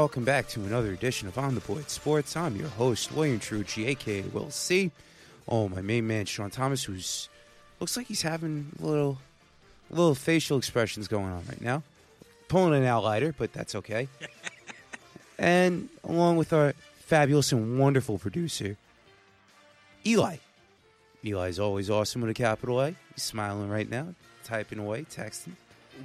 Welcome back to another edition of On the Board Sports. I'm your host, William Trucci, aka Will C. Oh, my main man, Sean Thomas, who's looks like he's having a little, little facial expressions going on right now. Pulling an outlighter, but that's okay. and along with our fabulous and wonderful producer, Eli. Eli's always awesome with a capital A. He's smiling right now, typing away, texting.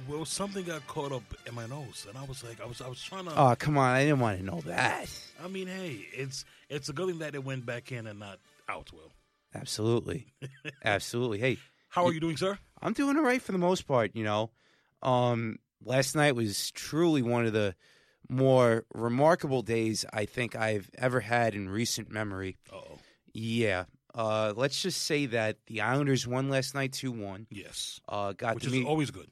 Well, something got caught up in my nose, and I was like, I was, I was trying to. Oh, come on! I didn't want to know that. I mean, hey, it's it's a good thing that it went back in and not out. Will. Absolutely, absolutely. Hey, how are you doing, sir? I'm doing all right for the most part. You know, um, last night was truly one of the more remarkable days I think I've ever had in recent memory. Oh, Yeah. Uh, let's just say that the Islanders won last night, two one. yes, Uh, got which is meet. always good.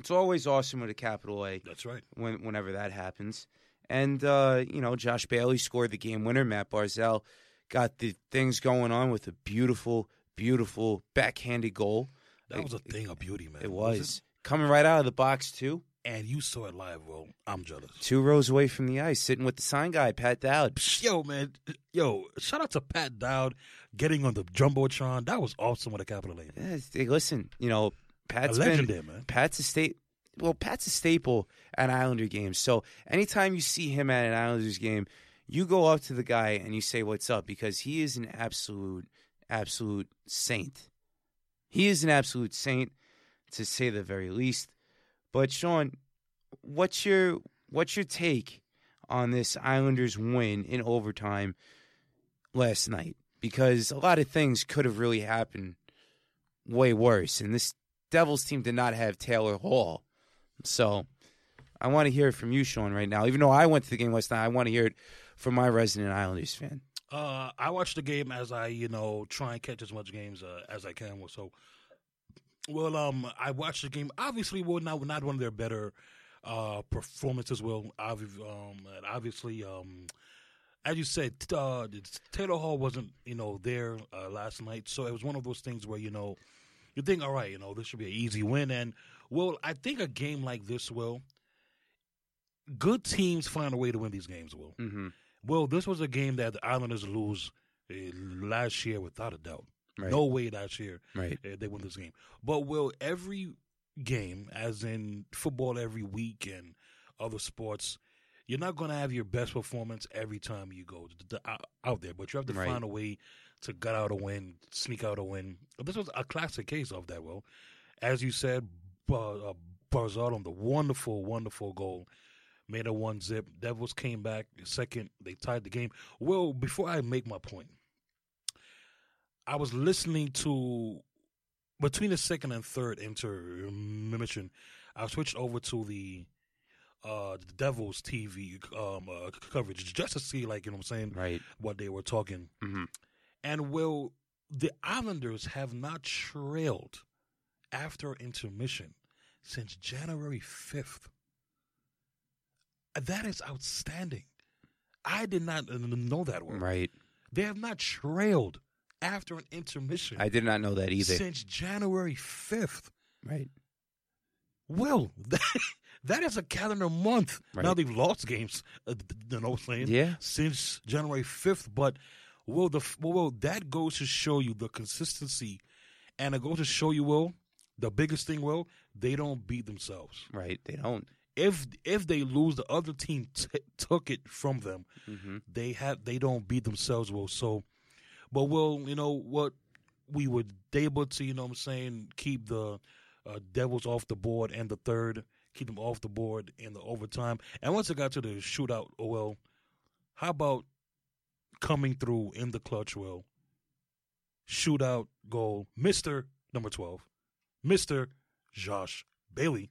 It's always awesome with a capital A. That's right. when, whenever that happens. And, uh, you know, Josh Bailey scored the game winner. Matt Barzal got the things going on with a beautiful, beautiful backhanded goal. That was a thing of beauty, man. It was. Coming right out of the box, too. and you saw it live. bro. I'm jealous. Two rows away from the ice, sitting with the sign guy, Pat Dowd. Yo, man, yo, shout out to Pat Dowd getting on the jumbotron. That was awesome with a capital A. Yeah, listen, you know, Pat's a legend been, there, man. Pat's a state. Well, Pat's a staple at Islander games. So anytime you see him at an Islanders game, you go up to the guy and you say, "What's up?" Because he is an absolute, absolute saint. He is an absolute saint, to say the very least. But Sean, what's your what's your take on this Islanders win in overtime last night? Because a lot of things could have really happened way worse. And this Devils team did not have Taylor Hall. So I want to hear it from you, Sean, right now. Even though I went to the game last night, I want to hear it from my resident Islanders fan. Uh, I watch the game as I, you know, try and catch as much games uh, as I can. So, well, um, I watched the game. Obviously, well, not not one of their better uh, performances. Well, obvi- um, obviously, um, as you said, uh, Taylor Hall wasn't, you know, there uh, last night. So it was one of those things where you know, you think, all right, you know, this should be an easy win. And well, I think a game like this, will good teams find a way to win these games. Will. Mm-hmm. Well, this was a game that the Islanders lose uh, last year without a doubt. Right. No way last year Right. uh, they win this game. But will every game, as in football every week and other sports, you're not going to have your best performance every time you go to the, out- out there, but you have to Right. find a way to gut out a win, sneak out a win. This was a classic case of that. Will, as you said, uh, Barzal on the wonderful, wonderful goal made a one zip. Devils came back second. They tied the game. Well, before I make my point, I was listening to between the second and third intermission. I switched over to the uh the Devils TV um uh, coverage just to see like you know what I'm saying Right. what they were talking. Mhm. And will the Islanders have not trailed after intermission since January 5th? That is outstanding. I did not know that word. Right. They have not trailed after an intermission I did not know that either. since January 5th. Right. Well, that, that is a calendar month. Right. Now they've lost games, uh, you know what I'm saying? Yeah. Since January 5th. But, well, the, well, well, that goes to show you the consistency. And it goes to show you, Will, the biggest thing, Will, they don't beat themselves. Right. They don't. If if they lose, the other team t- took it from them. Mm-hmm. they have they don't beat themselves well. So, but well, you know what we were able to, you know, what I'm saying, keep the uh, Devils off the board and the third, keep them off the board in the overtime. And once it got to the shootout, oh well, how about coming through in the clutch? Well, shootout goal, Mister Number Twelve, Mister Josh Bailey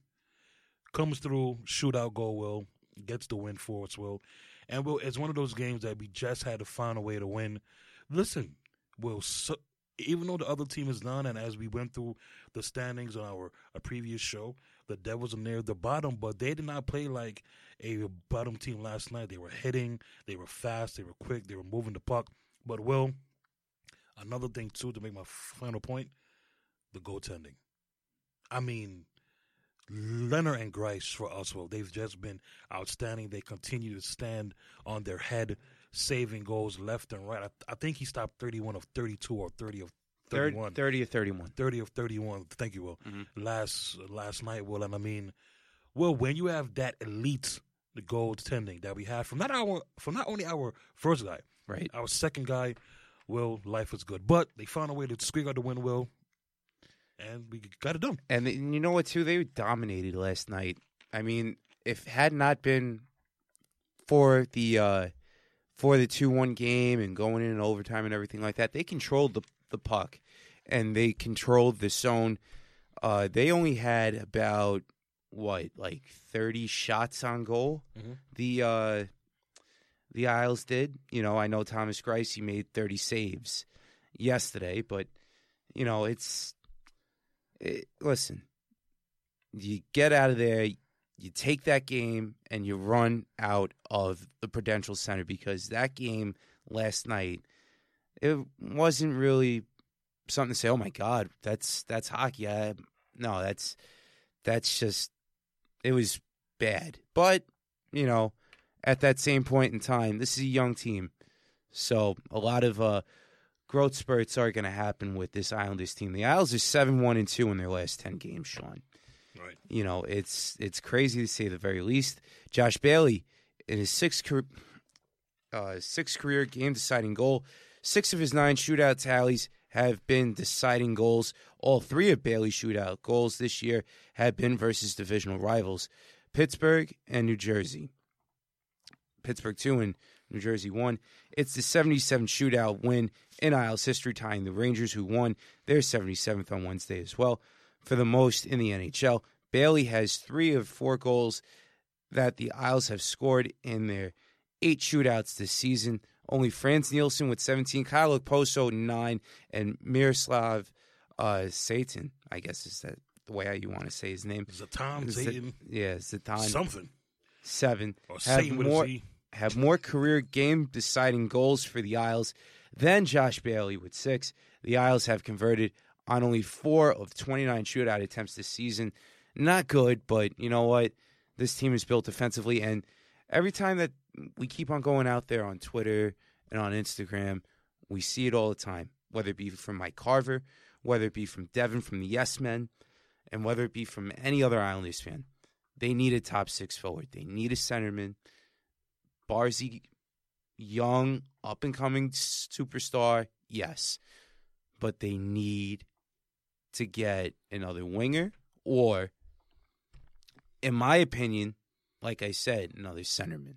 comes through, shootout goal. Will gets the win for us. Will and well, it's one of those games that we just had to find a way to win. Listen, Will, so, even though the other team is done, and as we went through the standings on our a previous show, the Devils are near the bottom, but they did not play like a bottom team last night. They were hitting, they were fast, they were quick, they were moving the puck. But Will, another thing too to make my final point, the goaltending. I mean, Lehner and Greiss for us, well, they've just been outstanding. They continue to stand on their head, saving goals left and right. I, I think he stopped 31 of 32 or 30 of 31. 30 or 31. 30 or 31. Thank you, Will. Mhm. Last last night, Will, and I mean, Will, when you have that elite the goaltending that we have from not our from not only our first guy, Right. our second guy, Will, life is good. But they found a way to squeak out the win, Will, and we got it done. And, and you know what, too? They dominated last night. I mean, if had not been for the uh, for the two one game and going in overtime and everything like that, they controlled the the puck and they controlled the zone. Uh, they only had about what like thirty shots on goal. Mhm. The uh, the Isles did. You know, I know Thomas Greiss he made thirty saves yesterday, but you know it's it, listen. You get out of there, you take that game, and you run out of the Prudential Center because that game last night it wasn't really something to say. Oh my God, that's that's hockey. I, no, that's that's just it was bad. But you know, at that same point in time, this is a young team, so a lot of uh, growth spurts are going to happen with this Islanders team. The Isles are seven one and two in their last ten games. Sean, Right. you know it's it's crazy to say the very least. Josh Bailey in his sixth career, uh, sixth career game deciding goal, six of his nine shootout tallies have been deciding goals. All three of Bailey's shootout goals this year have been versus divisional rivals, Pittsburgh and New Jersey. Pittsburgh two and New Jersey one. It's the 77th shootout win in Isles history, tying the Rangers, who won their 77th on Wednesday as well, for the most in the NHL. Bailey has three of four goals that the Isles have scored in their eight shootouts this season. Only Frans Nielsen with 17, Kyle Okposo 9, and Miroslav uh, Satan, I guess is that the way you want to say his name. Zatan, Z- Satan, yeah, Zatan, something. 7. Or have Satan with more, have more career game deciding goals for the Isles than Josh Bailey with six. The Isles have converted on only four of 29 shootout attempts this season. Not good, but you know what? This team is built defensively, and every time that we keep on going out there on Twitter and on Instagram, we see it all the time, whether it be from Mike Carver, whether it be from Devin from the Yes Men, and whether it be from any other Islanders fan. They need a top six forward. They need a centerman. Barzy, young, up and coming superstar, yes, but they need to get another winger or, in my opinion, like I said, another centerman.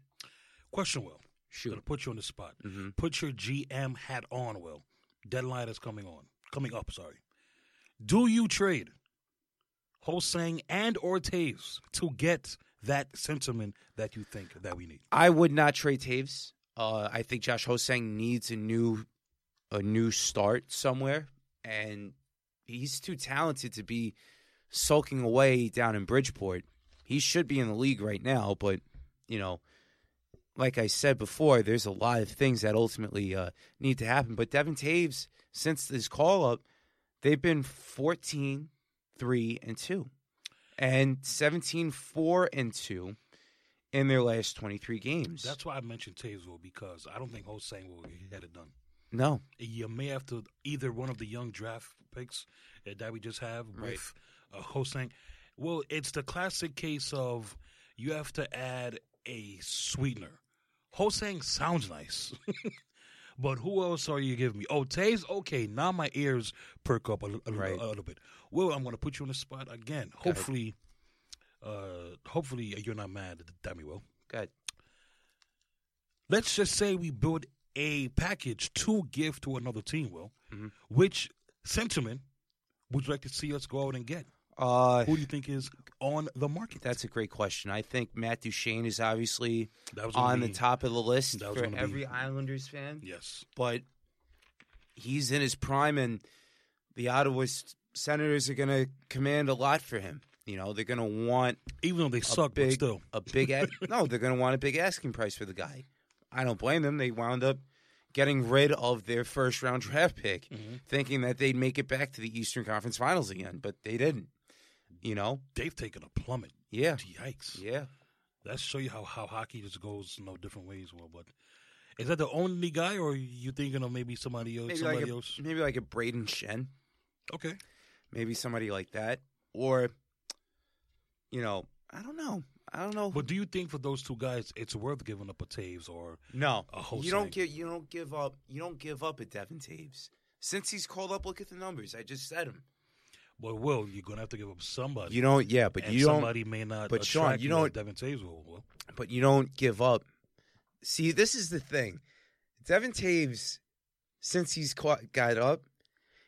Question, Will. Shoot. Gonna put you on the spot. hmm Put your GM hat on, Will. Deadline is coming on. Coming up, sorry. Do you trade Hosang and Ortiz to get that centerman that you think that we need? I would not trade Toews. Uh, I think Josh Hosang needs a new, a new start somewhere, and he's too talented to be sulking away down in Bridgeport. He should be in the league right now, but you know, like I said before, there's a lot of things that ultimately uh, need to happen. But Devon Toews, since this call up, they've been 14, 3, and 2, and 17, 4, and 2 in their last 23 games. That's why I mentioned Toews, Will, because I don't think Hosang will get it done. no. You may have to either one of the young draft picks that we just have Right. with uh, Hosang. Well, it's the classic case of you have to add a sweetener. Hosang sounds nice, but who else are you giving me? Oh, Toews? Okay, now my ears perk up a, a, Right. a little bit. Well, I'm going to put you on the spot again. ahead. Hopefully, uh, hopefully you're not mad at me, Will. Good. Let's just say we build a package to give to another team, Will. Mhm. Which centerman would you like to see us go out and get? Uh, Who do you think is on the market? that's a great question. I think Matt Duchene is obviously that was gonna on be- the top of the list for gonna be- every Islanders fan. Yes. but he's in his prime, and the Ottawa Senators are going to command a lot for him. You know, they're going to want Even though they suck, big- still. a big a- no, they're going to want a big asking price for the guy. I don't blame them. They wound up getting rid of their first round draft pick, Mhm. thinking that they'd make it back to the Eastern Conference Finals again, but they didn't. You know? they've taken a plummet. Yeah. Yikes! Yeah. That show you how, how hockey just goes you know different ways. Well, but is that the only guy, or you thinking of maybe somebody else? Maybe somebody like a, else? maybe like a Brayden Schenn. Okay. Maybe somebody like that. Or you know, I don't know. I don't know. But do you think for those two guys, it's worth giving up a Toews or no. a You don't get you don't give up you don't give up a Devon Toews. Since he's called up, look at the numbers. I just said him. Well, Will, you're gonna have to give up somebody. You don't yeah, but you don't somebody may not. but Sean, you don't- Devon Toews will. Will. but you don't give up. See, this is the thing. Devon Toews, since he's caught, got up,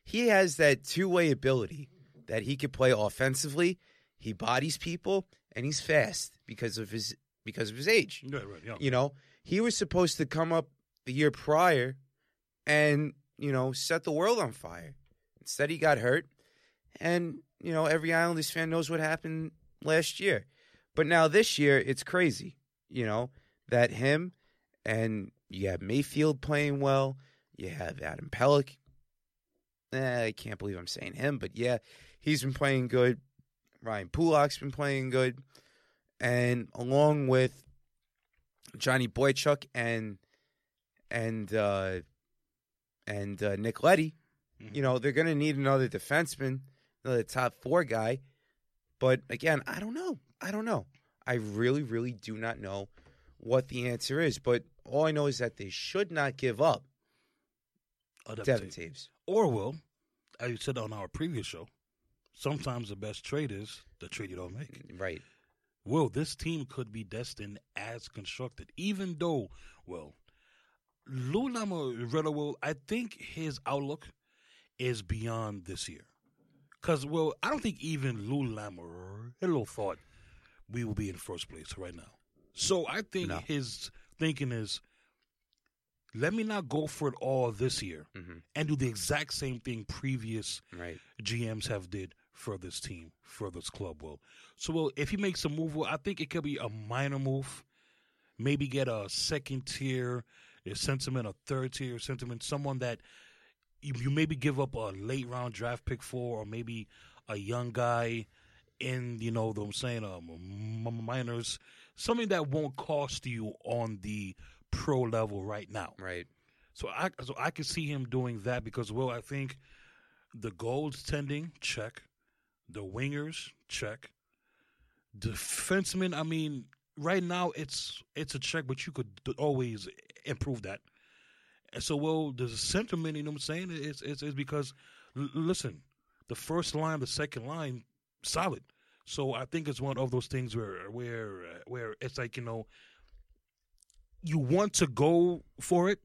he has that two way ability that he could play offensively. He bodies people and he's fast because of his because of his age. Yeah, right. Yeah. You know, he was supposed to come up the year prior and you know set the world on fire. Instead, he got hurt, and you know every Islanders fan knows what happened last year. But now this year, it's crazy. You know that him and you have Mayfield playing well. You have Adam Pelech. Eh, I can't believe I'm saying him, but yeah, he's been playing good. Ryan Pulock's been playing good, and along with Johnny Boychuk and and uh, and uh, Nick Leddy, Mhm. you know they're going to need another defenseman, another top four guy. But again, I don't know. I don't know. I really, really do not know what the answer is. But all I know is that they should not give up Devon Devon Toews. Or will, as you said on our previous show, sometimes the best trade is the trade you don't make. Mm, right. Well, this team could be destined as constructed, even though, well, Lou Lamoriello will. I think his outlook is beyond this year, because well, I don't think even Lou Lamoriello thought we will be in first place right now. So I think No. his thinking is, let me not go for it all this year hmm and do the exact same thing previous Right. GMs have did for this team, for this club. Well, so well, if he makes a move, well, I think it could be a minor move. Maybe get a second tier a centerman, a third tier centerman, someone that you, you maybe give up a late round draft pick for, or maybe a young guy in you know what I'm saying, um, minors, something that won't cost you on the pro level right now. Right. So I so I could see him doing that because well, I think the goaltending check, the wingers check, defensemen. I mean, right now it's it's a check, but you could always improve that. And so, well, the centerman, you know what I'm saying, is it's, it's because l- listen, the first line, the second line, solid. So I think it's one of those things where where uh, where it's like you know, you want to go for it,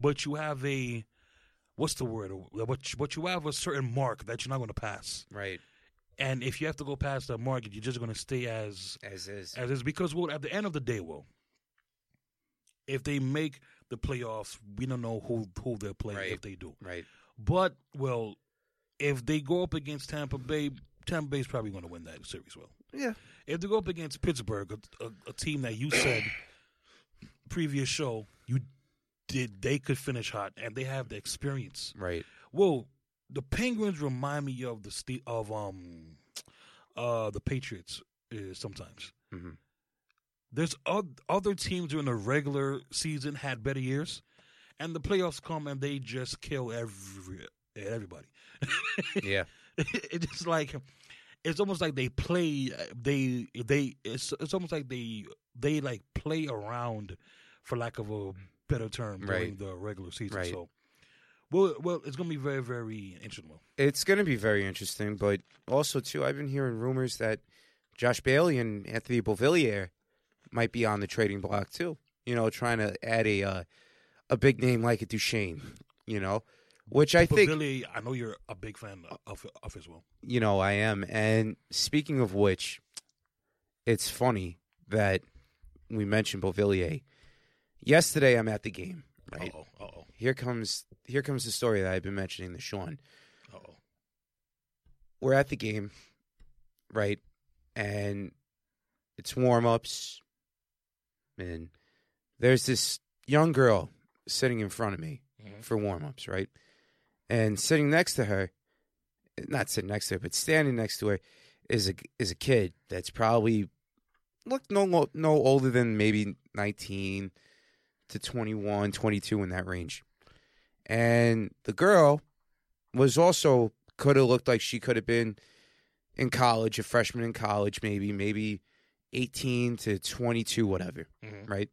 but you have a what's the word? Uh, but you, but you have a certain mark that you're not going to pass. Right. And if you have to go past that mark, you're just going to stay as As is. as is because well, at the end of the day, well, if they make the playoffs, we don't know who who they'll play Right. if they do. Right. But well, if they go up against Tampa Bay, Tampa Bay's probably going to win that series. Well, Yeah. if they go up against Pittsburgh, a, a, a team that you said previous show you did they could finish hot and they have the experience. Right. Well, the Penguins remind me of the Ste- of um uh the Patriots uh, sometimes. Mhm. There's oth- other teams during the regular season had better years, and the playoffs come and they just kill every everybody. Yeah. it's just like it's almost like they play they they it's it's almost like they they like play around for lack of a better term during Right. the regular season. Right. So well well it's gonna be very, very interesting. It's going to be very interesting, but also too, I've been hearing rumors that Josh Bailey and Anthony Beauvillier might be on the trading block too. You know, trying to add a uh, a big name like a Duchene. You know, which I But think Billy, I know you're a big fan of of as well. you know I am. And speaking of which, it's funny that we mentioned Beauvillier. Yesterday, I'm at the game. Right Uh oh, uh oh, here comes here comes the story that I've been mentioning to Sean. uh oh. we're at the game, right? And it's warm ups, and there's this young girl sitting in front of me Mhm. for warm ups, right? And sitting next to her, not sitting next to her, but standing next to her, is a is a kid that's probably look no no older than maybe 19 to 21, 22 in that range. And the girl was also could have looked like she could have been in college, a freshman in college, maybe, maybe 18 to 22, whatever, Mhm. right?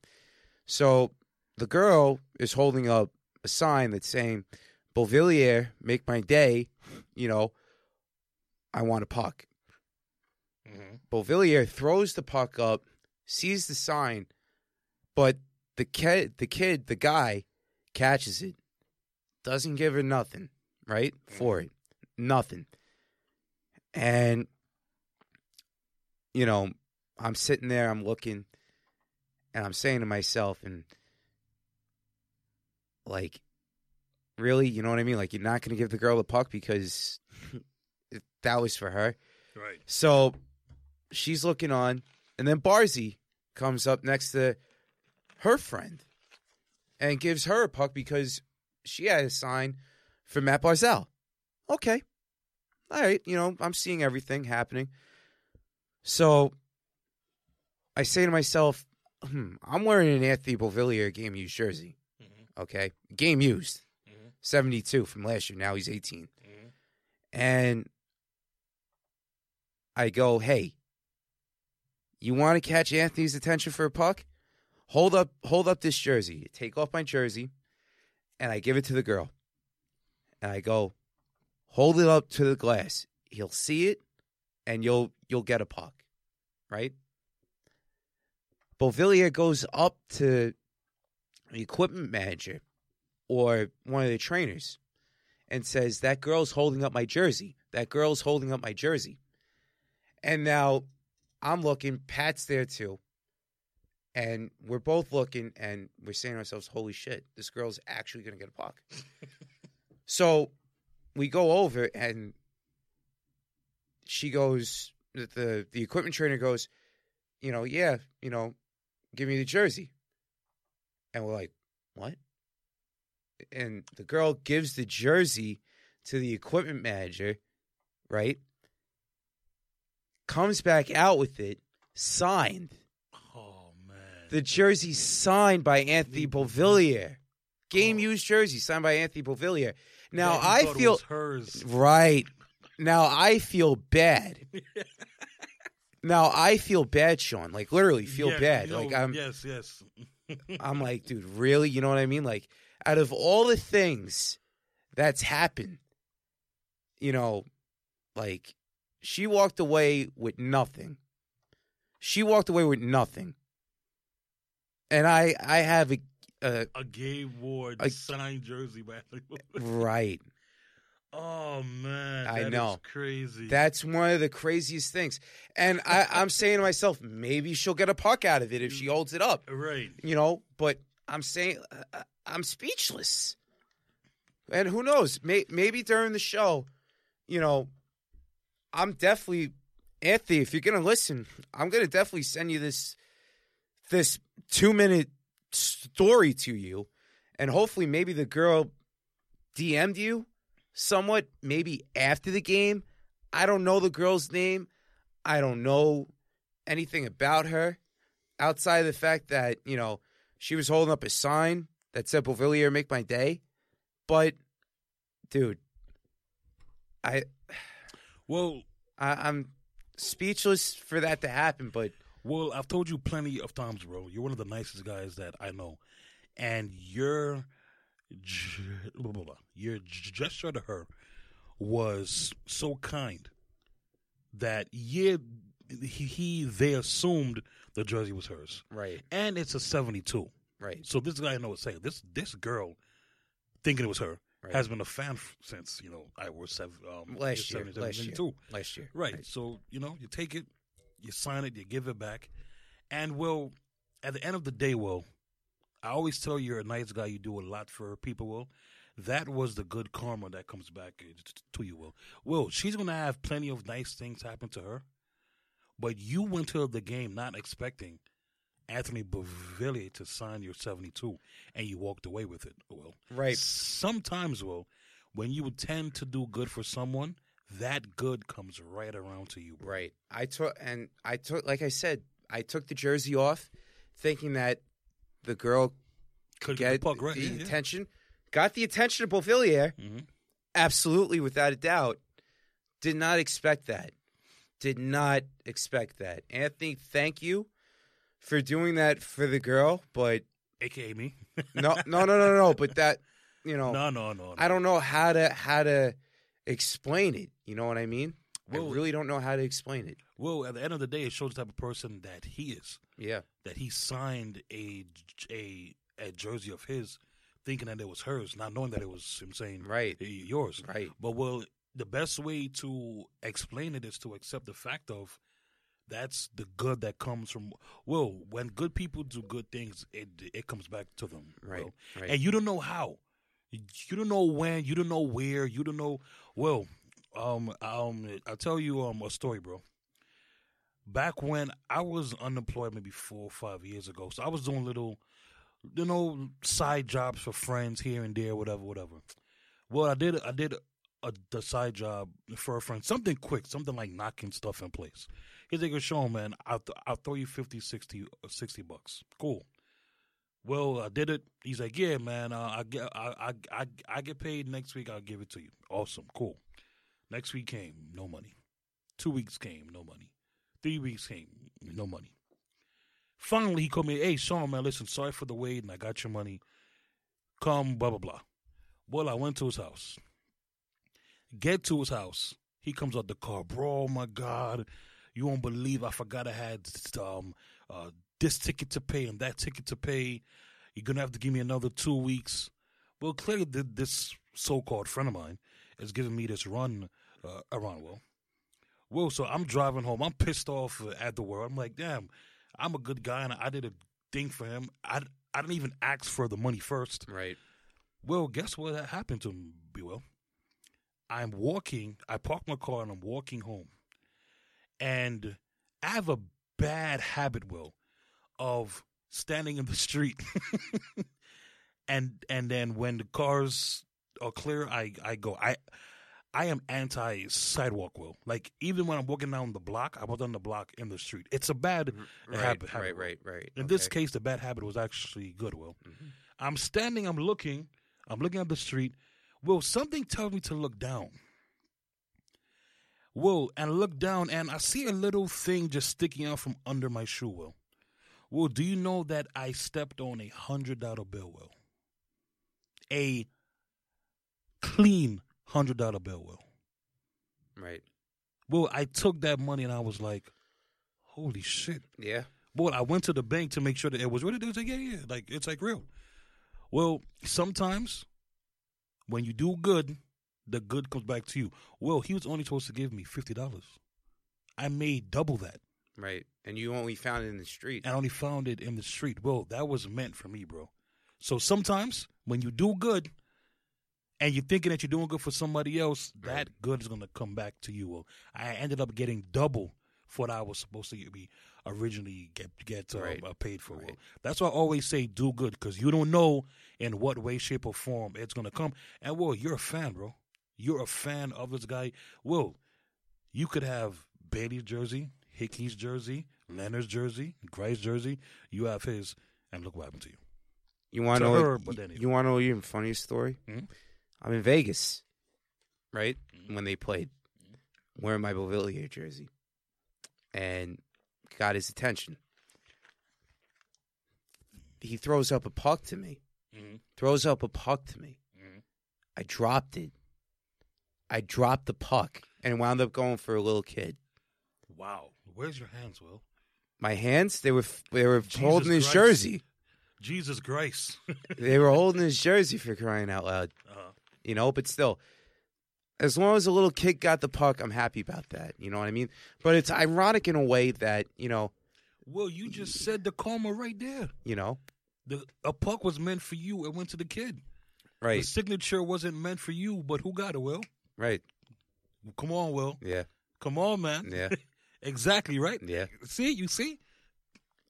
So the girl is holding up a sign that's saying, Beauvillier, make my day, you know, I want a puck. Mm-hmm. Beauvillier throws the puck up, sees the sign, but the kid, the kid, the guy catches it, doesn't give her nothing, right? For it, nothing. And you know, I'm sitting there, I'm looking, and I'm saying to myself, and like, really, you know what I mean? Like, you're not going to give the girl the puck because that was for her. Right. So she's looking on, and then Barzy comes up next to her friend and gives her a puck because she had a sign for Matt Barzal. Okay. All right. You know, I'm seeing everything happening. So I say to myself, hmm, I'm wearing an Anthony Beauvillier game used jersey. Mhm. Okay. Game used. Mhm. 72 from last year. Now he's 18 Mhm. and I go, "Hey, you want to catch Anthony's attention for a puck? Hold up, hold up this jersey. Take off my jersey, and I give it to the girl. And I go, hold it up to the glass. He'll see it, and you'll you'll get a puck, right? Beauvillier goes up to the equipment manager or one of the trainers and says, That girl's holding up my jersey. That girl's holding up my jersey. And now I'm looking, Pat's there too. And we're both looking and we're saying to ourselves, Holy shit, this girl's actually going to get a puck. so we go over and she goes, the, the equipment trainer goes, You know, yeah, you know, give me the jersey. And we're like, What? and the girl gives the jersey to the equipment manager, right? Comes back out with it signed. Oh man. The jersey signed by Anthony mm-hmm. Beauvillier. Game Oh. used jersey signed by Anthony Beauvillier. Now Yeah, I feel was hers. right. Now I feel bad. Now I feel bad, Sean. Like literally feel Yeah, bad. like I'm yes, yes. I'm like, dude, really? You know what I mean? Like, out of all the things that's happened, you know, like, she walked away with nothing. She walked away with nothing. And I, I have a, a a Gabe Ward I- signed jersey by right. Oh man, I know. crazy. That's one of the craziest things. And I, I'm saying to myself, maybe she'll get a puck out of it if she holds it up. right. you know but i'm saying uh, i'm speechless and who knows may, maybe during the show you know i'm definitely anthony if you're gonna listen i'm gonna definitely send you this this two minute story to you and hopefully maybe the girl dm'd you somewhat maybe after the game i don't know the girl's name i don't know anything about her outside of the fact that you know she was holding up a sign that said Beauvillier make my day, but dude, I, Well, I I'm speechless for that to happen. But well, I've told you plenty of times, bro. You're one of the nicest guys that I know, and your ge- blah, blah, blah, your gesture to her was so kind that yeah, he, he they assumed the jersey was hers, right, and it's a 72. right, So this guy knows saying this this girl thinking it was her right. has been a fan f- since you know I was seven um, Last year, 77, last year. 72. last year, Right. So you know you take it, you sign it, you give it back, and well, at the end of the day, Will, I always tell you you're a nice guy. You do a lot for people. Will, that was the good karma that comes back to you. Will, Will, she's gonna have plenty of nice things happen to her, but you went to the game not expecting. Anthony Beauvillier to sign your 72, and you walked away with it, Will. right, Sometimes, Will, when you tend to do good for someone, that good comes right around to you, bro. Right. I took and I took like I said, I took the jersey off, thinking that the girl Could get get the puck right. the yeah, yeah. attention, got the attention of Beauvillier. Mhm. Absolutely, without a doubt. Did not expect that. Did not expect that. Anthony, thank you for doing that for the girl, but AKA me. no, no, no, no, no. But that, you know, no, no, no, no. I don't know how to how to explain it. You know what I mean? Well- I really don't know how to explain it. Well, at the end of the day, it shows the type of person that he is. Yeah, That he signed a a a jersey of his, thinking that it was hers, not knowing that it was him saying right, "Eh, yours. right, But well, the best way to explain it is to accept the fact of that's the good that comes from. Well, when good people do good things, it it comes back to them. right, right. and you don't know how. You don't know when. You don't know where. You don't know. Well, um, um, I'll tell you um a story, bro. Back when I was unemployed, maybe four or five years ago, so I was doing little, you know, side jobs for friends here and there, whatever, whatever. Well, I did. I did a the side job for a friend, something quick, something like knocking stuff in place. He's like, "Sean, man, I'll, th- I'll throw you 50, 60, uh, 60 bucks. Cool." Well, I did it. He's like, "Yeah, man, uh, I get, I, I, I, I get paid next week. I'll give it to you. Awesome, cool." Next week came, no money. Two weeks came, no money. Three weeks came, no money. Finally, he called me, "Hey, Sean, man, listen, sorry for the wait, and I got your money. Come, blah blah blah." Well, I went to his house. Get to his house. He comes out the car, bro. Oh my God, you won't believe I forgot I had um uh, this ticket to pay and that ticket to pay. You're gonna have to give me another two weeks. Well, clearly, this so-called friend of mine is giving me this run uh, around. Well, well, so I'm driving home. I'm pissed off at the world. I'm like, damn, I'm a good guy and I did a thing for him. I I didn't even ask for the money first. right. Well, guess what that happened to me, Be well. I'm walking, I park my car and I'm walking home. And I have a bad habit, Will, of standing in the street. and and then when the cars are clear, I, I go. I I am anti sidewalk, Will. Like even when I'm walking down the block, I walk down the block in the street. It's a bad Right, habit, right, habit, Will. right, right. In this case, the bad habit was actually good, Will. Mhm. I'm standing, I'm looking, I'm looking at the street. Will, something tells me to look down. Will, and look down, and I see a little thing just sticking out from under my shoe, Will. Will, do you know that I stepped on a hundred dollar bill, Will? A clean hundred dollar bill, Will. right. Well, I took that money and I was like, holy shit. Yeah, Boy, I went to the bank to make sure that it was really. They was like, yeah, yeah, like it's like real. Well, sometimes when you do good, the good comes back to you. Well, he was only supposed to give me fifty dollars. I made double that, right. And you only found it in the street. I only found it in the street. Well, that was meant for me, bro. So sometimes when you do good, and you're thinking that you're doing good for somebody else, Right. that good is gonna come back to you. Well, I ended up getting double for what I was supposed to be originally get get uh, Right. uh, paid for. Right. That's why I always say do good because you don't know in what way, shape, or form it's gonna come. And well, you're a fan, bro. You're a fan of this guy. Will, you could have Bailey's jersey, Hickey's jersey, Lehner's jersey, Greiss's jersey. You have his, and look what happened to you. You want to To know? her, you, anyway. you want to know even funniest story? Mhm. I'm in Vegas, right Mhm. when they played, wearing my Beauvillier jersey, and got his attention. He throws up a puck to me. Mm-hmm. Throws up a puck to me. Mhm. I dropped it. I dropped the puck and wound up going for a little kid. Wow, where's your hands, Will? My hands, they were they were Jesus holding his Christ. jersey. Jesus Christ. They were holding his jersey for crying out loud. uh, you know, but still, as long as a little kid got the puck, I'm happy about that. You know what I mean? But it's ironic in a way that, you know, well, you just said the karma right there. you know, The a puck was meant for you. It went to the kid. Right. The signature wasn't meant for you, but who got it, Will? right, Come on, Will. yeah, Come on, man. yeah, exactly right. yeah. See, you see,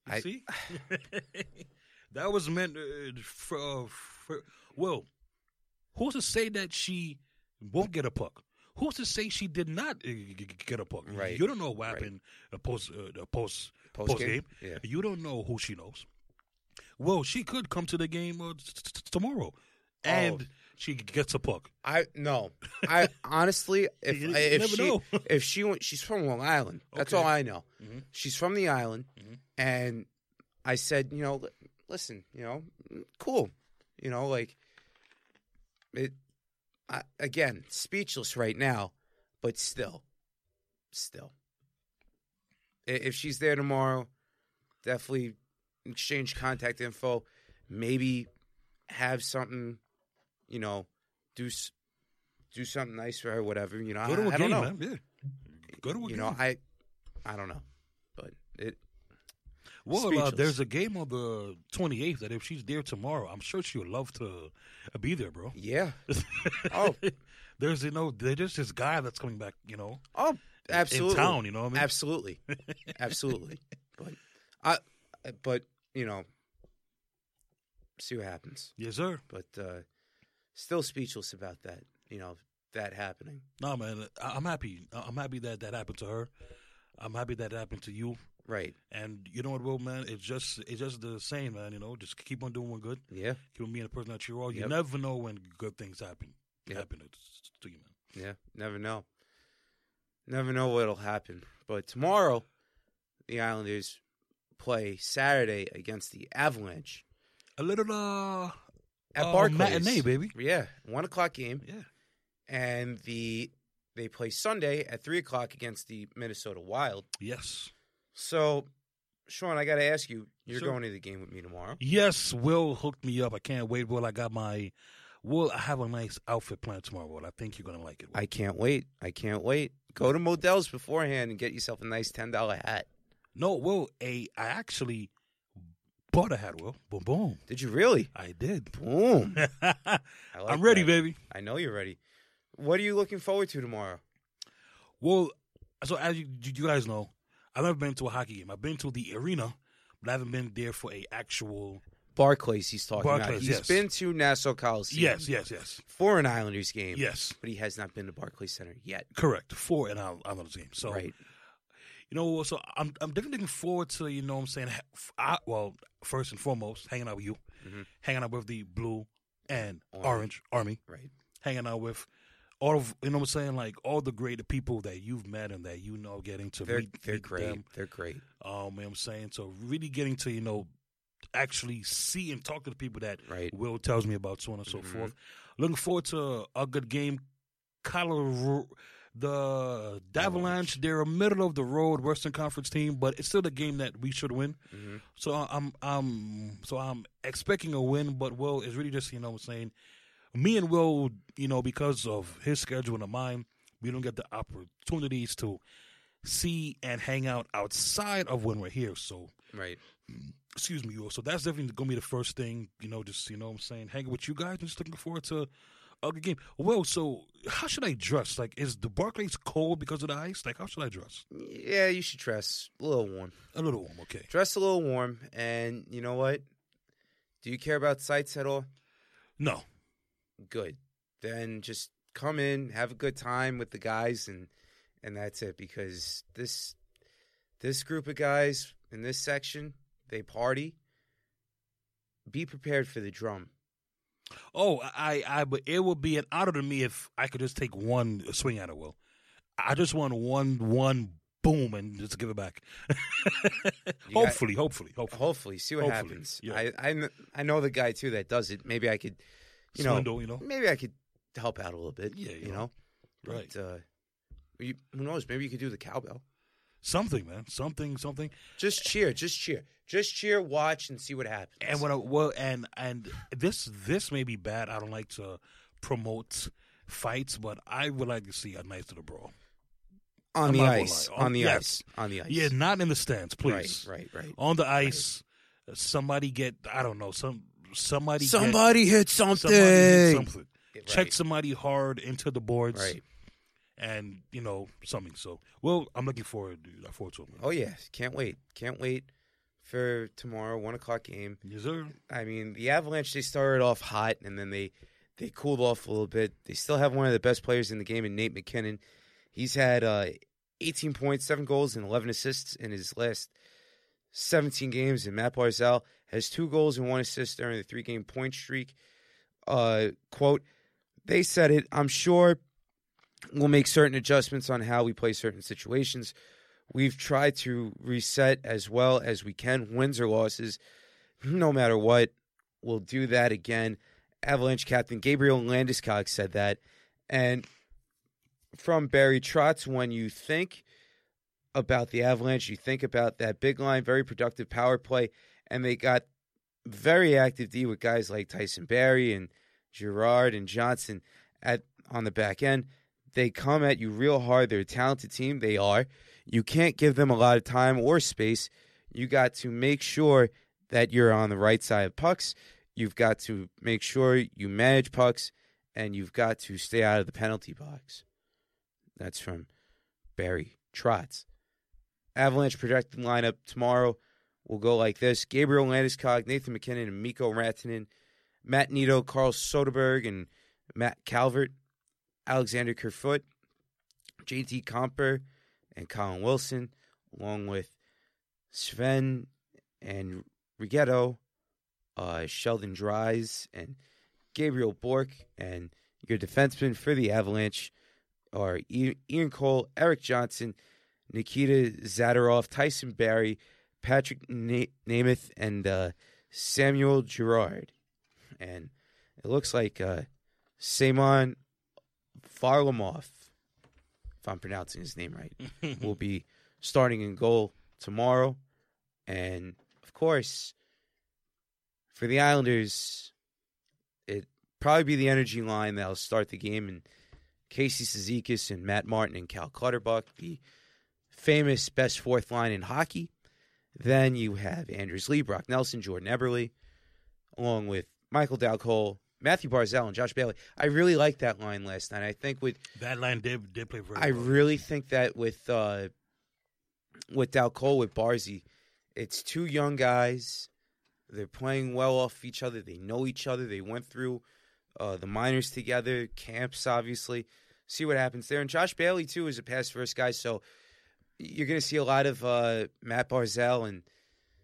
you I- see. that was meant uh, for, uh, for. Well, who's to say that she won't get a puck? Who's to say she did not uh, g- get a puck? Right. You don't know what Right. happened uh, post uh, post Post post game. Yeah. You don't know who she knows. Well, she could come to the game uh, t- t- tomorrow, and Oh. she gets a puck. I no. I honestly, if You if never she know. if she went, she's from Long Island. That's Okay. all I know. Mhm. She's from the island, Mhm. and I said, you know, listen, you know, cool, you know, like it. I, again, speechless right now, but still, still, if she's there tomorrow, definitely exchange contact info. Maybe have something, you know, do do something nice for her, whatever. You know, Go to I, a I game, don't know. man. Yeah. Go to a You game. know, I I don't know, well, uh, there's a game on the 28th that if she's there tomorrow, I'm sure she would love to uh, be there, bro. yeah. Oh. there's you know there's this guy that's coming back, you know, Oh, absolutely. in town. You know what I mean? Absolutely, absolutely. But I, but you know, see what happens. Yes, sir. But uh still speechless about that. You know that happening. No, man, I- I'm happy. I- I'm happy that that happened to her. I'm happy that happened to you. Right. And you know what, Will, man? It's just it's just the same, man. You know, just keep on doing what good. Yeah. Keep on being the person that you are. You Yep. never know when good things happen. Yep. Happen to- to you, man. Yeah. Never know. Never know what'll happen. But tomorrow, the Islanders play Saturday against the Avalanche A little uh, at uh, Barclays. matinee, baby. Yeah, one o'clock game. Yeah. and the they play Sunday at three o'clock against the Minnesota Wild. Yes. So, Sean, I got to ask you, you're Sure. going to the game with me tomorrow. Yes, Will hooked me up. I can't wait, Will. I got my Will, I have a nice outfit planned tomorrow, Will. I think you're gonna like it. Will. I can't wait. I can't wait. Go to Modell's beforehand and get yourself a nice ten dollar hat. no, Will, a I actually bought a hat, Will. Boom boom. Did you really? I did. Boom. I like I'm ready, baby. I know you're ready. What are you looking forward to tomorrow? Well, so as you, you guys know, I've never been to a hockey game. I've been to the arena, but I haven't been there for a actual. Barclays, he's talking about. Barclays, He's yes. been to Nassau Coliseum. Yes, yes, yes, For an Islanders game. yes. But he has not been to Barclays Center yet. Correct. For an Isl- Islanders game. So right. you know, so I'm I'm definitely looking forward to you know what I'm saying. ha- f- I, well, first and foremost, hanging out with you, Mhm. hanging out with the blue and Orange. orange army, Right. hanging out with all of you know what I'm saying, like all the great people that you've met and that you know, getting to They're meet, they're meet great. them. They're great. Um, you know what I'm saying so really getting to you know actually see and talk to the people that Right. Will tells me about, so on and so Mhm. forth. Looking forward to a good game. Colorado, the Avalanche, they're a middle of the road Western Conference team, but it's still a game that we should win. hmm So I'm, I'm, so I'm expecting a win, but Will is really just, you know, what I'm saying, me and Will, you know, because of his schedule and mine, we don't get the opportunities to see and hang out outside of when we're here. So Right. excuse me, Will. So that's definitely gonna be the first thing, you know, just you know what I'm saying, hanging with you guys and just looking forward to a good game. Well, so how should I dress? Like is the Barclays cold because of the ice? Like how should I dress? Yeah, you should dress a little warm. A little warm, okay. Dress a little warm, and you know what? Do you care about sights at all? No. Good. Then just come in, have a good time with the guys, and and that's it. Because this this group of guys in this section, they party. Be prepared for the drum. Oh, I, I, but it would be an honor to me if I could just take one swing at it. Will I just want one, one boom and just give it back? got- hopefully, hopefully, hopefully. Hopefully, see what Hopefully, happens. yeah. I, I I know the guy too that does it. Maybe I could, you know, you know, maybe I could help out a little bit. Yeah, you, you know, right? But, uh, you, who knows? Maybe you could do the cowbell. Something, man, something, something. Just cheer, just cheer, just cheer. Watch and see what happens. And what I, well, and and this this may be bad. I don't like to promote fights, but I would like to see a nice little brawl. on I'm the ice, on, On- the yes. ice, on the ice. Yeah, not in the stands, please. Right, right, right. On the ice, somebody get I don't know some somebody Somebody hit something. somebody hit something. Right, Check somebody hard into the boards, Right. and you know something. So, well, I'm looking forward, dude. I forward to it. Man. Oh yeah, can't wait. Can't wait for tomorrow, one o'clock game. Yes, sir. I mean, the Avalanche they started off hot and then they they cooled off a little bit. They still have one of the best players in the game in Nate MacKinnon. He's had uh, 18 points, seven goals, and 11 assists in his last 17 games. And Matt Barzal has two goals and one assist during the three game point streak. Uh, quote, they said it. I'm sure we'll make certain adjustments on how we play certain situations. We've tried to reset as well as we can, wins or losses, no matter what. We'll do that again. Avalanche captain Gabriel Landeskog said that. And from Barry Trotz, when you think about the Avalanche, you think about that big line, very productive power play, and they got very active D with guys like Tyson Barrie and Girard and Johnson at on the back end. They come at you real hard. They're a talented team. They are. You can't give them a lot of time or space. You got to make sure that you're on the right side of pucks. You've got to make sure you manage pucks, and you've got to stay out of the penalty box. That's from Barry Trotz. Avalanche projected lineup tomorrow will go like this: Gabriel Landeskog, Nathan MacKinnon, and Mikko Rantanen, Matt Nieto, Carl Soderberg, and Matt Calvert, Alexander Kerfoot, JT Compher, and Colin Wilson, along with Sven and Righetto, uh, Sheldon Dries, and Gabriel Bourque, and your defensemen for the Avalanche are Ian Cole, Erik Johnson, Nikita Zadorov, Tyson Barrie, Patrick Na- Nemeth, and uh, Samuel Girard. And it looks like uh, Semyon Varlamov, if I'm pronouncing his name right, will be starting in goal tomorrow. And of course, for the Islanders, it probably be the energy line that'll start the game. And Casey Cizikas and Matt Martin and Cal Clutterbuck, the famous best fourth line in hockey. Then you have Anders Lee, Brock Nelson, Jordan Eberle, along with Michael Dal Colle, Matthew Barzal, and Josh Bailey. I really liked that line last night. I think with that line did did play very. I well. really think that with uh, with Dal Colle with Barzy, it's two young guys. They're playing well off each other. They know each other. They went through uh, the minors together, camps obviously. See what happens there. And Josh Bailey too is a pass first guy, so you're going to see a lot of uh, Matt Barzal and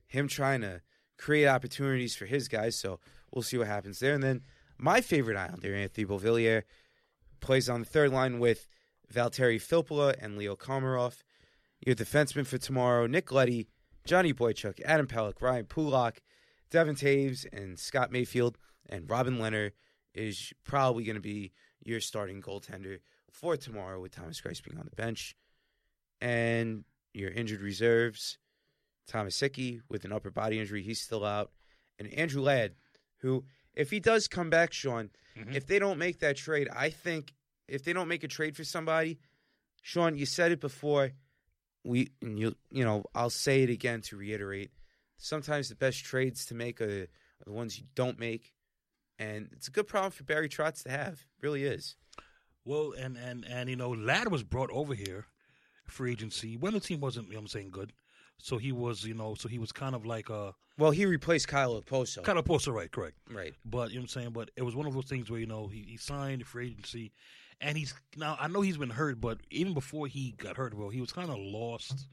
him trying to create opportunities for his guys. So we'll see what happens there. And then my favorite Islander, Anthony Beauvillier, plays on the third line with Valtteri Filppula and Leo Komarov. Your defenseman for tomorrow, Nick Leddy, Johnny Boychuk, Adam Pelech, Ryan Pulock, Devon Toews, and Scott Mayfield. And Robin Lehner is probably going to be your starting goaltender for tomorrow with Thomas Greiss being on the bench and your injured reserves, Thomas Hickey with an upper body injury, he's still out, and Andrew Ladd, who, if he does come back, Sean, Mhm. if they don't make that trade, I think if they don't make a trade for somebody, Sean, you said it before, we and you you know I'll say it again to reiterate. Sometimes the best trades to make are, are the ones you don't make, and it's a good problem for Barry Trotz to have. It really is. Well, and and and you know, Ladd was brought over here for agency when the team wasn't, you know, what I'm saying good. So he was, you know, so he was kind of like a Well, he replaced Kyle Okposo. of poster right, correct. right. But you know what I'm saying. But it was one of those things where you know he, he signed for agency, and he's now I know he's been hurt, but even before he got hurt, well, he was kind of lost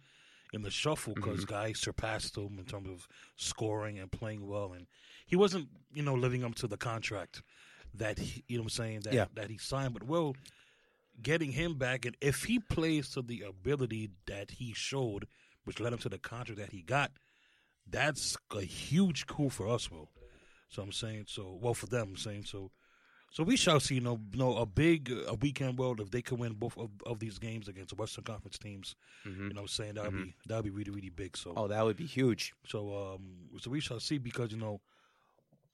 in the shuffle mm-hmm. because guys surpassed him in terms of scoring and playing well, and he wasn't you know living up to the contract that he, you know what I'm saying that Yeah. that he signed. But well, getting him back, and if he plays to the ability that he showed, which led him to the contract that he got, that's a huge coup for us, Will. So I'm saying so. Well, for them, I'm saying so. So we shall see. You know, know a big a weekend world if they can win both of, of these games against Western Conference teams. Mhm. You know, what I'm saying that would be that would be really really big. So Oh, that would be huge. so um so we shall see because you know,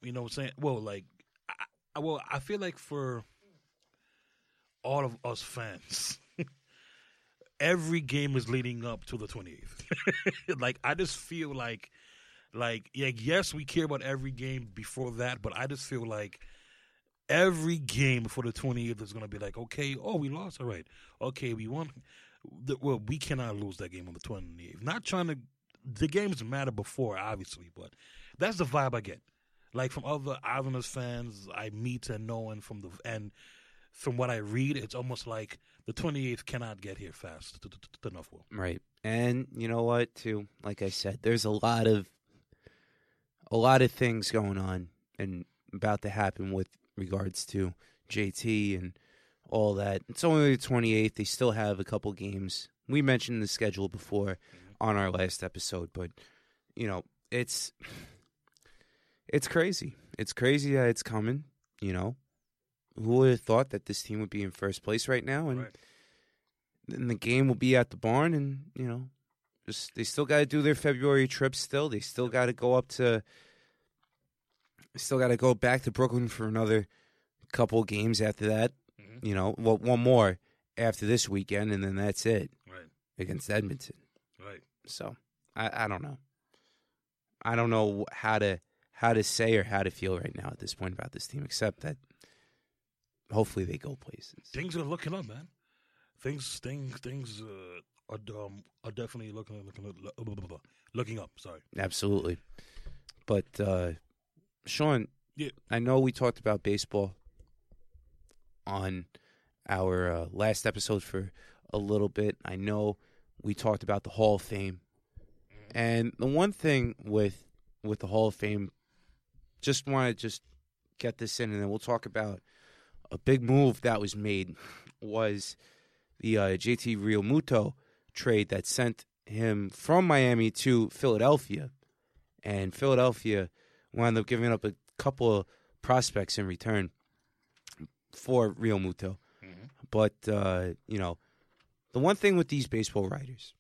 you know, what I'm saying well like, I, I, well I feel like for all of us fans. Every game is leading up to the 28th. like I just feel like like yeah, yes, we care about every game before that, but I just feel like every game before the 28th is going to be like, okay, oh, we lost, all right, okay, we won. Well, we cannot lose that game on the 28th. Not trying to, the games matter before, obviously, but that's the vibe I get. like from other Islanders fans I meet and know, and from the and from what I read, it's almost like the 28th cannot get here fast to, to, to enough. Will Right. And you know what, too? Like I said, there's a lot of a lot of things going on and about to happen with regards to JT and all that. It's only the 28th. They still have a couple games. We mentioned the schedule before mm-hmm. on our last episode, but you know, it's it's crazy. It's crazy that it's coming, you know. Who would have thought that this team would be in first place right now and Right. then the game will be at the barn and you know just they still got to do their february trip still they still got to go up to still got to go back to brooklyn for another couple games after that Mhm. you know well one more after this weekend and then that's it right, against edmonton right. so i, I don't know i don't know how to how to say or how to feel right now at this point about this team except that hopefully they go places Things are looking up, man. Things, things, things uh, are um, are definitely looking looking looking up. Sorry. Absolutely. But uh Sean, Yeah. I know we talked about baseball on our uh, last episode for a little bit. I know we talked about the Hall of Fame. And the one thing with with the Hall of Fame just want to just get this in and then we'll talk about a big move that was made was the uh, JT Realmuto trade that sent him from Miami to Philadelphia, and Philadelphia wound up giving up a couple of prospects in return for Realmuto. Mhm. But uh, you know, the one thing with these baseball writers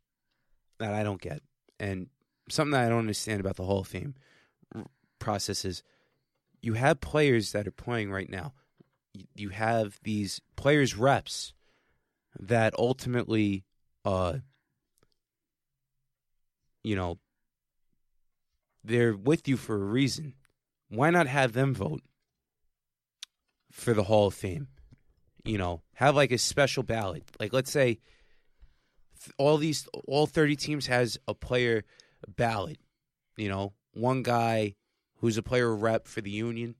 that I don't get, and something that I don't understand about the Hall of Fame r- process is, you have players that are playing right now. You- have these players reps that ultimately, uh, you know, they're with you for a reason. Why not have them vote for the Hall of Fame? You know, have like a special ballot. Like, let's say all these, all 30 teams has a player ballot. You know, one guy who's a player rep for the union,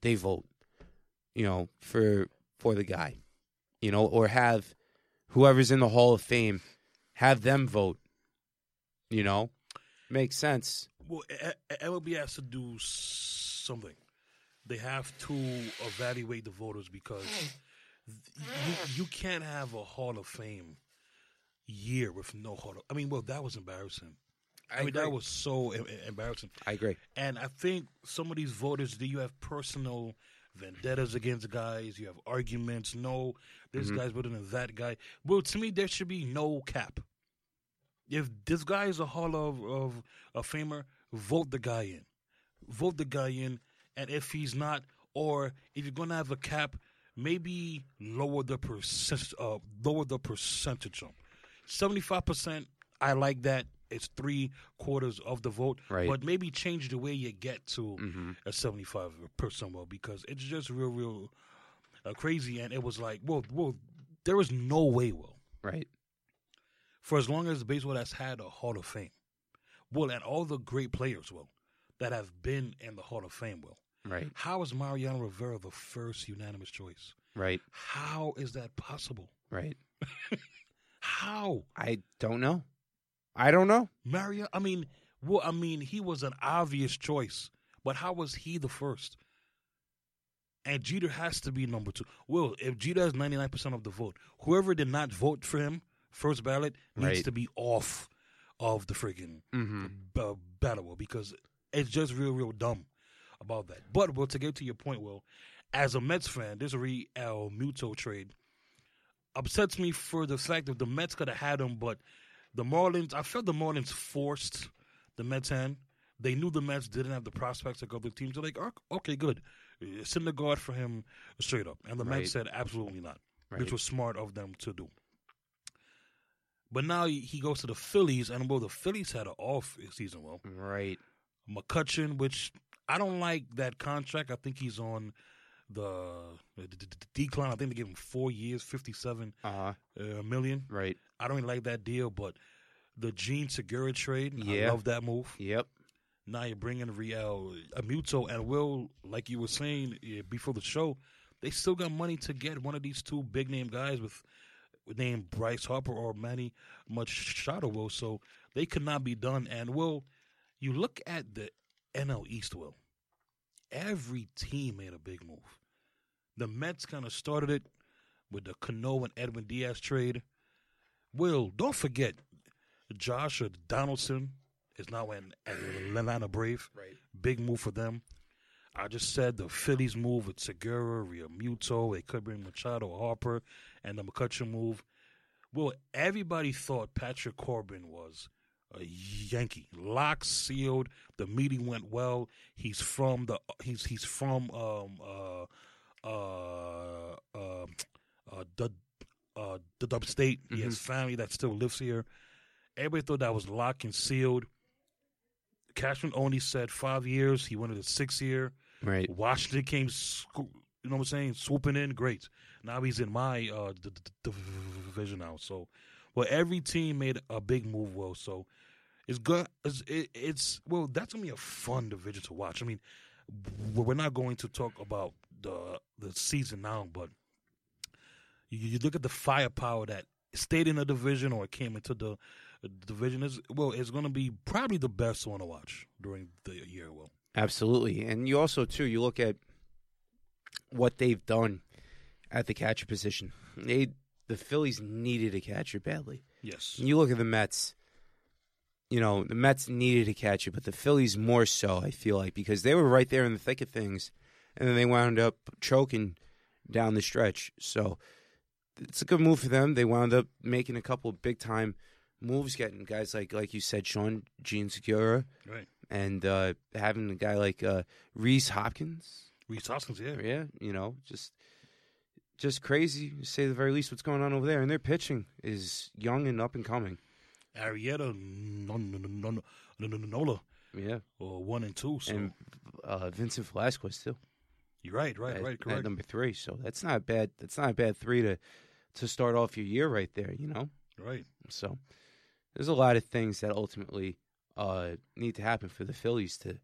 they vote. You know, for for the guy. You know, or have whoever's in the Hall of Fame have them vote. You know, makes sense. Well, MLB has to do something. They have to evaluate the voters because you you can't have a Hall of Fame year with no Hall of. I mean, well, that was embarrassing. I, mean, that was so em- em- embarrassing. I agree. And I think some of these voters, do you have personal vendettas against guys? You have arguments. No, this Mhm. guy's better than that guy. Well, to me, there should be no cap. If this guy is a Hall of, of a Famer, vote the guy in. Vote the guy in. And if he's not, or if you're gonna have a cap, maybe lower the percent, uh, lower the percentage. Seventy five percent. I like that. It's three quarters of the vote, Right. but maybe change the way you get to Mm-hmm. a 75 percent well because it's just real, real uh, crazy. And it was like, well, well, there is no way, well, Right. for as long as baseball has had a Hall of Fame, well, and all the great players, well, that have been in the Hall of Fame, well, Right. how is Mariano Rivera the first unanimous choice? Right. How is that possible? Right. How? I don't know. I don't know. Mario, I mean, well, I mean, he was an obvious choice, but how was he the first? And Jeter has to be number two. Well, if Jeter has ninety nine percent of the vote, whoever did not vote for him first ballot needs Right. to be off of the freaking Mm-hmm. uh, battle because it's just real, real dumb about that. But well, to get to your point, Will, as a Mets fan, this Real El Muto trade upsets me for the fact that the Mets could have had him, but the Marlins, I felt the Marlins forced the Mets hand. They knew the Mets didn't have the prospects like other teams. They're like, "Ok- okay, good. Uh, Syndergaard for him straight up. And the Right. Mets said, absolutely not, Right. which was smart of them to do. But now he goes to the Phillies, and well, the Phillies had an off season. Well, Right. McCutchen, which I don't like that contract. I think he's on the, the, the- the decline. I think they gave him four years, fifty-seven Uh uh, million. Right. I don't really like that deal, but the Jean Segura trade, I love that move. Yep. Now you're bringing Real Amuto and Will, like you were saying before the show, they still got money to get one of these two big name guys with, with name Bryce Harper or Manny Machado. Will so they could not be done. And Will, you look at the NL East. Will every team made a big move. The Mets kind of started it with the Cano and Edwin Diaz trade. Will, don't forget, Josh Donaldson is now in Atlanta Brave. Right. Big move for them. I just said the Phillies move with Segura, Realmuto, they could bring Machado, Harper, and the McCutchen move. Well, everybody thought Patrick Corbin was a Yankee, lock sealed. The meeting went well. He's from the he's he's from um uh uh uh, uh the uh the dub state. He has family that still lives here. Everybody thought that was locked and sealed. Cashman only said five years. He wanted a six year. Right. Washington came, sco- you know what I'm saying, swooping in. Great. Now he's in my uh, d- d- division now. So, well, every team made a big move. Well, so it's good. It's, it, it's well, that's gonna be a fun division to watch. I mean, we're not going to talk about the the season now, but you, you look at the firepower that stayed in the division or came into the, the division. Is well, it's going to be probably the best one to watch during the year. Well, Absolutely. And you also too, you look at what they've done at the catcher position. They the Phillies needed a catcher badly. yes, And you look at the Mets. You know, the Mets needed a catcher, but the Phillies more so, I feel like, because they were right there in the thick of things and then they wound up choking down the stretch. So it's a good move for them. They wound up making a couple of big time moves, getting guys like like you said, Sean Jean Segura, right. and uh, having a guy like uh, Rhys Hoskins. Rhys Hoskins, yeah, Yeah, you know, just just crazy to say the very least. What's going on over there? And their pitching is young and up and coming. Arrieta, no, no, no, no, no, no, Nola, Yeah, or one and two. So and uh, Vincent Velasquez too. You're right, right, at, right, at correct. number three. So that's not bad. That's not a bad three to to start off your year right there. You know. Right. So there's a lot of things that ultimately uh, need to happen for the Phillies to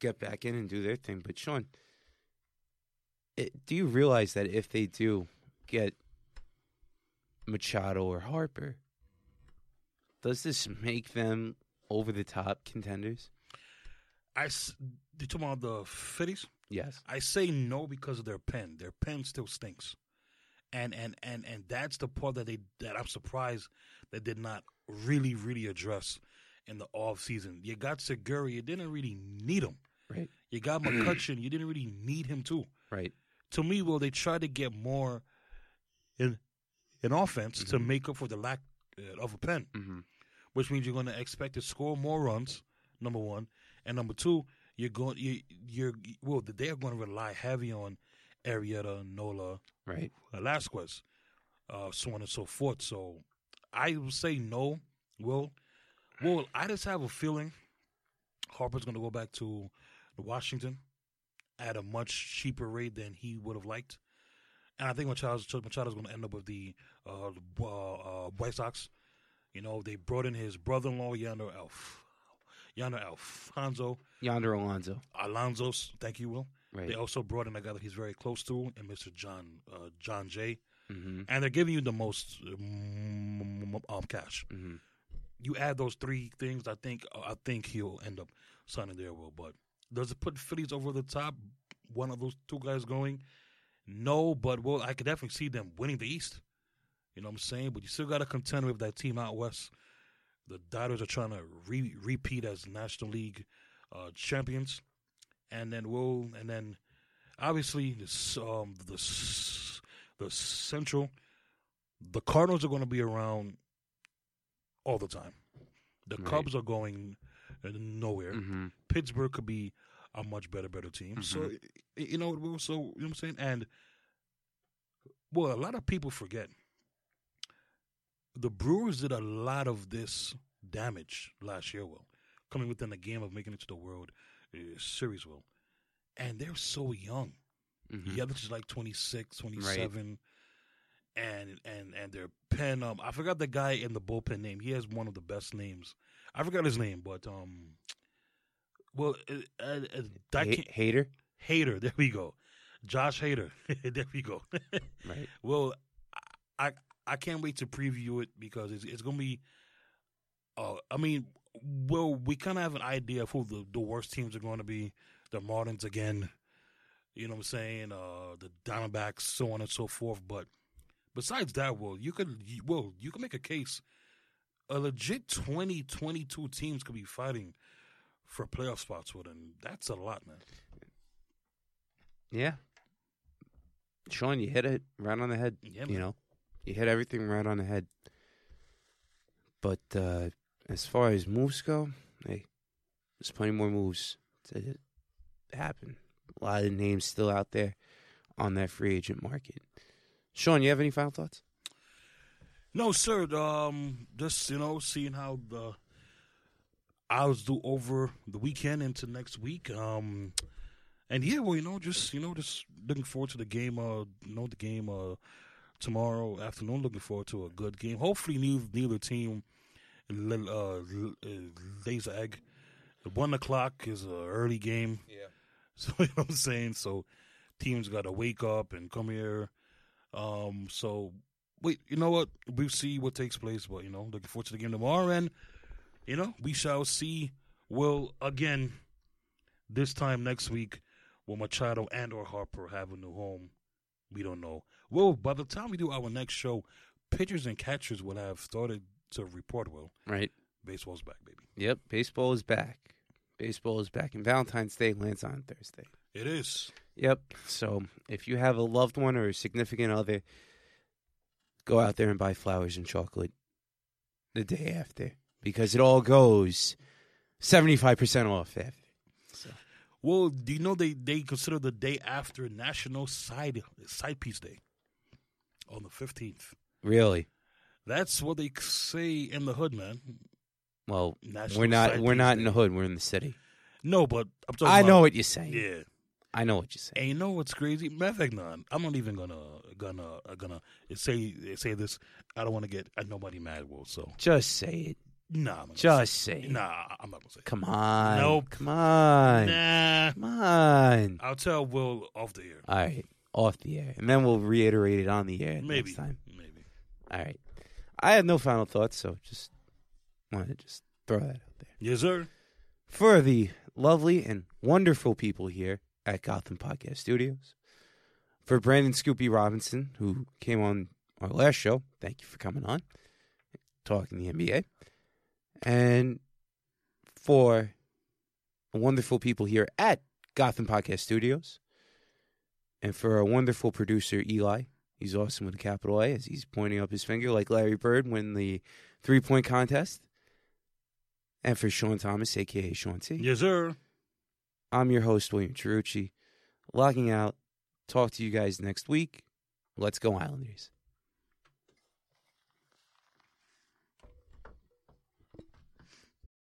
get back in and do their thing. But Sean, it, do you realize that if they do get Machado or Harper, does this make them over the top contenders? I s- you talking about the Phillies? Yes. I say no because of their pen. Their pen still stinks, and and and and that's the part that they that I'm surprised they did not really really address in the off season. You got Segura, you didn't really need him. Right. You got McCutchen, you didn't really need him too. Right. To me, well, they tried to get more in in offense to make up for the lack uh, of a pen, Mm-hmm. which means you're going to expect to score more runs. Number one, and number two, you're going you you're well they are going to rely heavy on Arrieta, Nola, Right. Velasquez, uh, so on and so forth. So I would say no. Well, well, I just have a feeling Harper's going to go back to Washington at a much cheaper rate than he would have liked, and I think Machado's, Machado's going to end up with the uh, uh, uh, White Sox. You know, they brought in his brother-in-law Yonder Elf, Yonder Alfonso Yonder Alonso. Alonso. Thank you, Will. Right. They also brought in a guy that he's very close to, and Mr. John uh, Jon Jay, Mm-hmm. and they're giving you the most um, um, cash. Mm-hmm. You add those three things, I think I think he'll end up signing there. Will, but does it put Phillies over the top? One of those two guys going? No, but well, I could definitely see them winning the East. You know what I'm saying? But you still got to contend with that team out west. The Dodgers are trying to re- repeat as National League uh, champions, and then we'll and then obviously this um the the Central, the Cardinals are going to be around all the time. The Right. Cubs are going nowhere. Mm-hmm. Pittsburgh could be a much better, better team. So Mhm. y- you know, so you know what I'm saying, and well, a lot of people forget the Brewers did a lot of this damage last year. Will coming within the game of making it to the World uh, Series. Will, and they're so young. Mm-hmm. The others is like 26, 27. And and and their pen um I forgot the guy in the bullpen name. He has one of the best names. I forgot his name, but um Well, uh, uh, uh, that Ha- can't, hater, Hater, there we go. Josh Hader. there we go. right? well, I, I can't wait to preview it because it's it's gonna be. Uh, I mean, well, we kind of have an idea of who the, the worst teams are going to be. The Marlins again, you know what I'm saying? Uh, the Diamondbacks, so on and so forth. But besides that, well, you could well you can make a case. A legit 20, 22 teams could be fighting for playoff spots with, and that's a lot, man. Yeah. Sean, you hit it right on the head. Yeah, you man. know, you hit everything right on the head. But uh, as far as moves go, hey, there's plenty more moves to happen. A lot of names still out there on that free agent market. Sean, you have any final thoughts? No, sir. Um, just you know, seeing how the hours do over the weekend into next week. Um, and yeah, well, you know, just you know, just looking forward to the game. Uh, you know, the game uh tomorrow afternoon. Looking forward to a good game. Hopefully, neither, neither team uh, uh, lays an egg. One o'clock is an early game. Yeah. So you know what I'm saying? So teams got to wake up and come here. Um, so wait, you know what? We'll see what takes place, but you know, looking forward to the game tomorrow, and you know, we shall see. Will again this time next week, will Machado and or Harper have a new home? We don't know. Well, by the time we do our next show, pitchers and catchers will have started to report. Well, Right. baseball's back, baby. Yep. Baseball is back. Baseball is back, and Valentine's Day lands on Thursday. It is. Yep. So if you have a loved one or a significant other, go out there and buy flowers and chocolate the day after because it all goes 75% off after. Well, do you know they, they consider the day after National Side Side Piece Day on the fifteenth? Really? That's what they say in the hood, man. Well, National we're not Side we're Piece not in the hood, we're in the city. No, but I'm talking. I about, know what you're saying. Yeah, I know what you're saying. and you know what's crazy? Matter of fact, none. I'm not even gonna gonna gonna say say this. I don't want to get nobody mad. Will so Just say it. Nah. I'm not Just say say it. it. Nah, I'm not gonna say. Come on. Nope. Come on. Nah, Come on. I'll tell Will off the air. All right. Off the air. And then we'll reiterate it on the air Maybe. next time. Maybe. All right. I have no final thoughts, so just wanted to just throw that out there. Yes, sir. For the lovely and wonderful people here at Gotham Podcast Studios, for Brandon Scoopy Robinson, who came on our last show, thank you for coming on, talking the NBA. And for wonderful people here at Gotham Podcast Studios, and for our wonderful producer, Eli. He's awesome with a capital A as he's pointing up his finger like Larry Bird when the three point contest. And for Sean Thomas, aka Sean T. Yes, sir. I'm your host, William Cherucci, logging out. Talk to you guys next week. Let's go, Islanders.